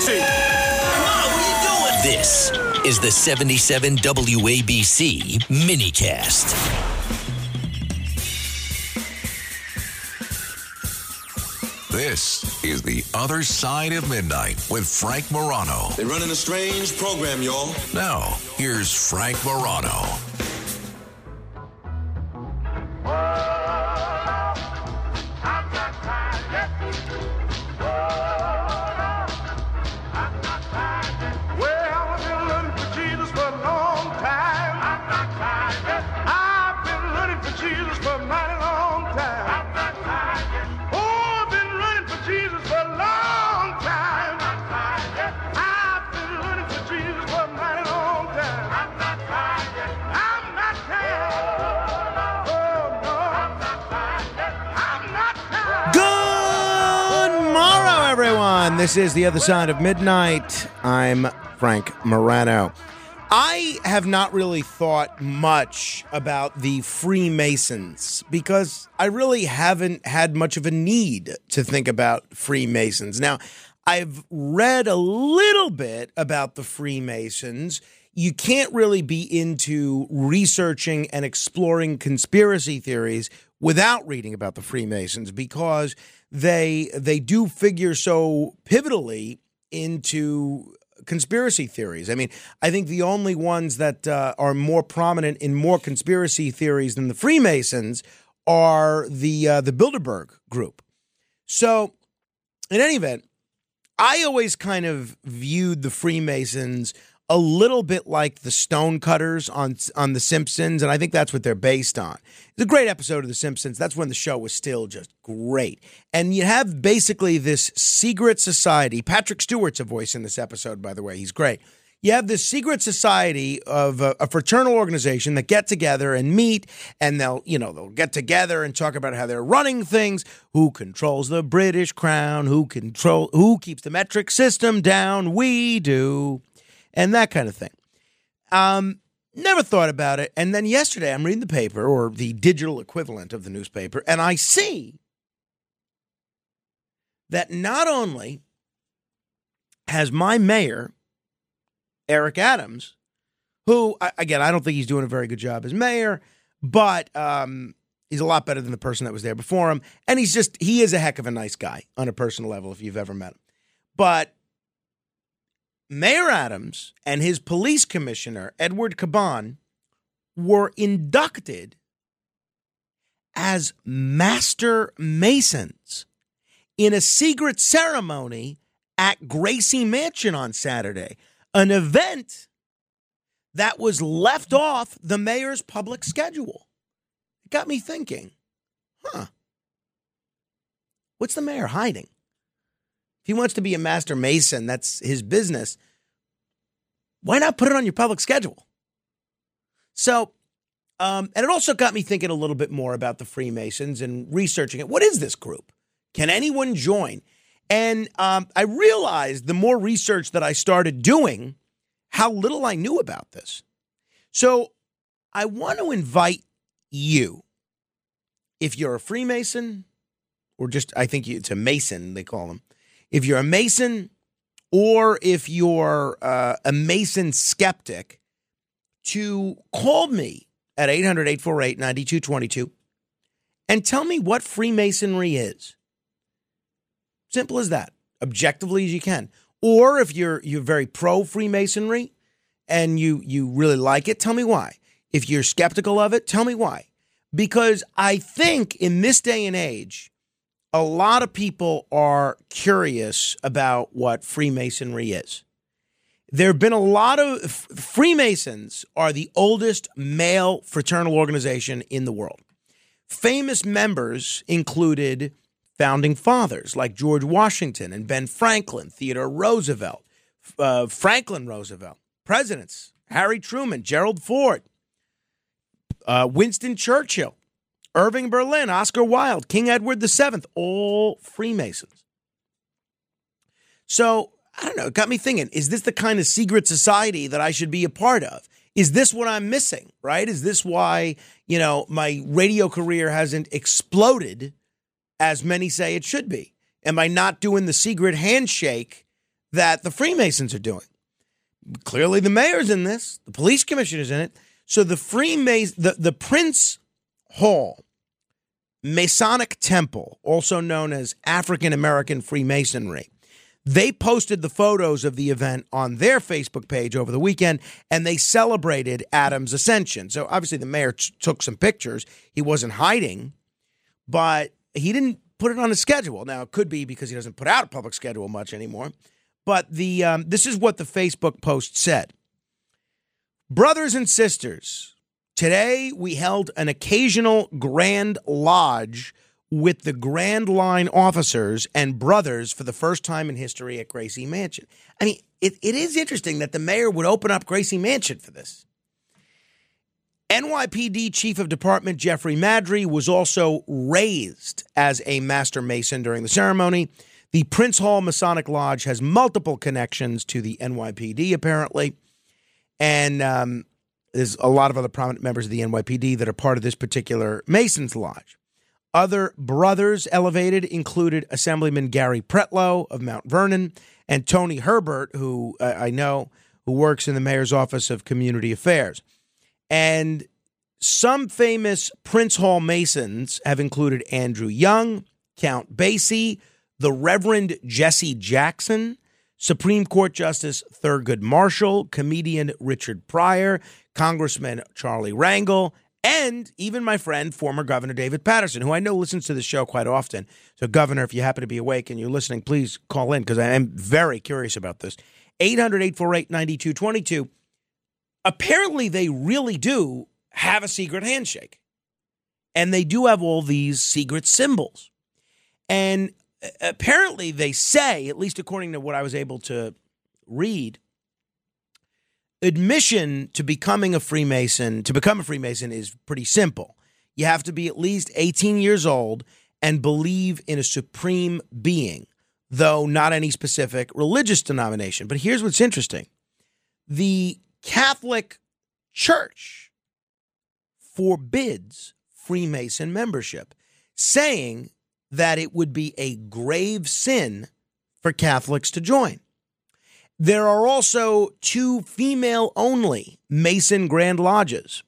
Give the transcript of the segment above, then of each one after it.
taxi. Mom, what are you doing? This is the 77 WABC minicast. This is The Other Side of Midnight with Frank Morano. They're running a strange program, y'all. Now, here's Frank Morano. This is The Other Side of Midnight. I'm Frank Morano. I have not really thought much about the Freemasons because I really haven't had much of a need to think about Freemasons. Now, I've read a little bit about the Freemasons. You can't really be into researching and exploring conspiracy theories without reading about the Freemasons because they they do figure so pivotally into conspiracy theories. I mean, I think the only ones that uh, are more prominent in more conspiracy theories than the Freemasons are the uh, the Bilderberg group. So, in any event, I always kind of viewed the Freemasons a little bit like the Stonecutters on on The Simpsons, and I think that's what they're based on. It's a great episode of The Simpsons. That's when the show was still just great, and you have basically this secret society. Patrick Stewart's a voice in this episode, by the way. He's great. You have this secret society of a, a fraternal organization that get together and meet, and they'll, you know, they'll get together and talk about how they're running things, who controls the British crown, who control, who keeps the metric system down. We do and that kind of thing. Um, never thought about it. And then yesterday, I'm reading the paper or the digital equivalent of the newspaper, and I see that not only has my mayor, Eric Adams, who, again, I don't think he's doing a very good job as mayor, but um, he's a lot better than the person that was there before him. And he's just, he is a heck of a nice guy on a personal level if you've ever met him. But Mayor Adams and his police commissioner, Edward Caban, were inducted as master masons in a secret ceremony at Gracie Mansion on Saturday, an event that was left off the mayor's public schedule. It got me thinking, huh, what's the mayor hiding? If he wants to be a master mason, that's his business. Why not put it on your public schedule? So, um, and it also got me thinking a little bit more about the Freemasons and researching it. What is this group? Can anyone join? And um, I realized the more research that I started doing, how little I knew about this. So I want to invite you, if you're a Freemason, or just, I think it's a Mason, they call them. If you're a Mason, or if you're uh, a Mason skeptic, to call me at 800 848 9222 and tell me what Freemasonry is. Simple as that, objectively as you can. Or if you're you're very pro Freemasonry and you you really like it, tell me why. If you're skeptical of it, tell me why. Because I think in this day and age, a lot of people are curious about what Freemasonry is. There have been a lot of Freemasons are the oldest male fraternal organization in the world. Famous members included founding fathers like George Washington and Ben Franklin, Theodore Roosevelt, uh, Franklin Roosevelt, presidents Harry Truman, Gerald Ford, uh, Winston Churchill, Irving Berlin, Oscar Wilde, King Edward VII, all Freemasons. So I don't know. It got me thinking: Is this the kind of secret society that I should be a part of? Is this what I'm missing? Right? Is this why you know my radio career hasn't exploded as many say it should be? Am I not doing the secret handshake that the Freemasons are doing. Clearly, the mayor's in this, the police commissioner's in it. So the Freemason, the, the Prince Hall Masonic Temple, also known as African American Freemasonry, they posted the photos of the event on their Facebook page over the weekend and they celebrated Adams' ascension. So obviously, the mayor t- took some pictures. He wasn't hiding, but he didn't put it on a schedule. Now, it could be because he doesn't put out a public schedule much anymore. But the um, this is what the Facebook post said Brothers and sisters, today we held an occasional grand lodge with the Grand Line officers and brothers for the first time in history at Gracie Mansion. I mean, it, it is interesting that the mayor would open up Gracie Mansion for this. NYPD Chief of Department Jeffrey Maddrey was also raised as a Master Mason during the ceremony. The Prince Hall Masonic Lodge has multiple connections to the NYPD, apparently. And um, there's a lot of other prominent members of the NYPD that are part of this particular Masons Lodge. Other brothers elevated included Assemblyman Gary Pretlow of Mount Vernon and Tony Herbert, who uh, I know who works in the mayor's office of community affairs. And some famous Prince Hall Masons have included Andrew Young, Count Basie, the Reverend Jesse Jackson, Supreme Court Justice Thurgood Marshall, comedian Richard Pryor, Congressman Charlie Rangel, and even my friend, former Governor David Paterson, who I know listens to the show quite often. So, Governor, if you happen to be awake and you're listening, please call in because I am very curious about this. 800 848 9222. Apparently, they really do have a secret handshake. And they do have all these secret symbols. And uh, apparently they say, at least according to what I was able to read, admission to becoming a Freemason, to become a Freemason is pretty simple. You have to be at least 18 years old and believe in a supreme being, though not any specific religious denomination. But here's what's interesting the Catholic Church forbids Freemason membership, saying that it would be a grave sin for Catholics to join. There are also two female only Mason Grand Lodges.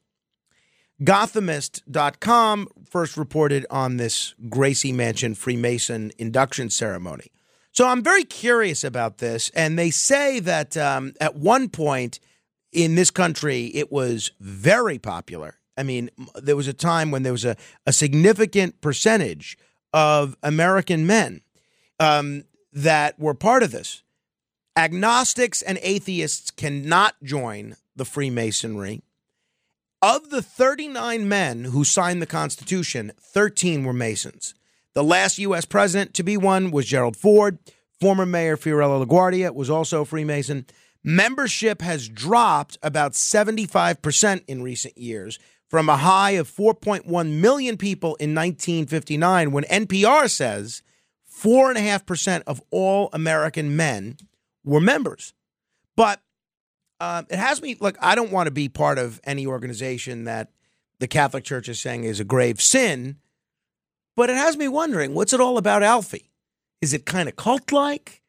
Gothamist.com first reported on this Gracie Mansion Freemason induction ceremony. So I'm very curious about this. And they say that um, at one point in this country, it was very popular. I mean, there was a time when there was a, a significant percentage of American men um, that were part of this. Agnostics and atheists cannot join the Freemasonry. Of the 39 men who signed the Constitution, 13 were Masons. The last U.S. president to be one was Gerald Ford. Former Mayor Fiorello LaGuardia was also a Freemason. Membership has dropped about 75% in recent years from a high of 4.1 million people in 1959 when NPR says 4.5% of all American men were members. But uh, it has me, look, I don't want to be part of any organization that the Catholic Church is saying is a grave sin, but it has me wondering what's it all about Alfie? Is it kind of cult like?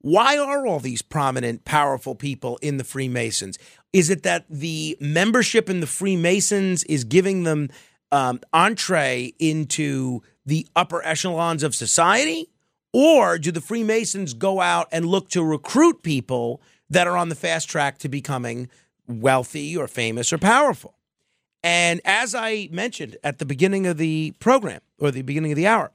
Why are all these prominent, powerful people in the Freemasons? Is it that the membership in the Freemasons is giving them um, entree into the upper echelons of society? Or do the Freemasons go out and look to recruit people that are on the fast track to becoming wealthy or famous or powerful? And as I mentioned at the beginning of the program or the beginning of the hour,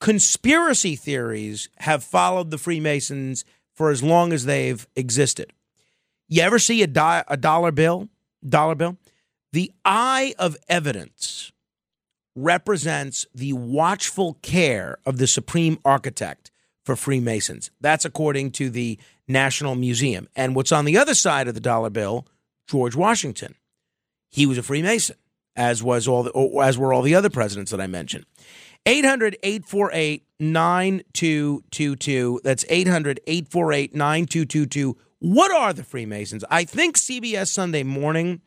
conspiracy theories have followed the Freemasons for as long as they've existed. You ever see a, di- a dollar bill? Dollar bill? The eye of providence represents the watchful care of the supreme architect for Freemasons. That's according to the National Museum. And what's on the other side of the dollar bill? George Washington. He was a Freemason, as was all the, oh, as were all the other presidents that I mentioned. 800 848 9222. That's 800 848 9222. What are the Freemasons? I think CBS Sunday Morning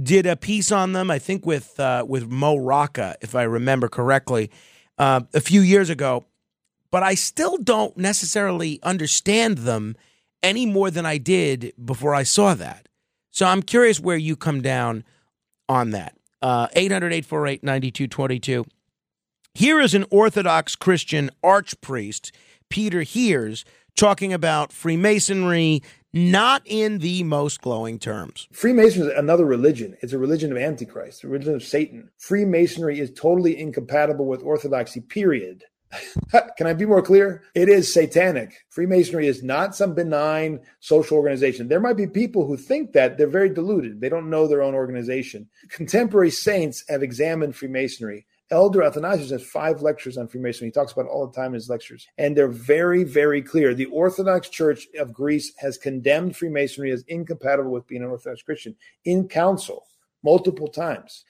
did a piece on them. I think with uh, with Mo Rocca, if I remember correctly, uh, a few years ago. But I still don't necessarily understand them any more than I did before I saw that. So I'm curious where you come down on that. Uh, 800 848 9222. Here is an Orthodox Christian archpriest, Peter Heers, talking about Freemasonry not in the most glowing terms. Freemasonry is another religion. It's a religion of Antichrist, a religion of Satan. Freemasonry is totally incompatible with Orthodoxy, period. Can I be more clear? It is satanic. Freemasonry is not some benign social organization. There might be people who think that they're very deluded. They don't know their own organization. Contemporary saints have examined Freemasonry. Elder Athanasius has five lectures on Freemasonry. He talks about all the time in his lectures. And they're very, very clear. The Orthodox Church of Greece has condemned Freemasonry as incompatible with being an Orthodox Christian in council multiple times.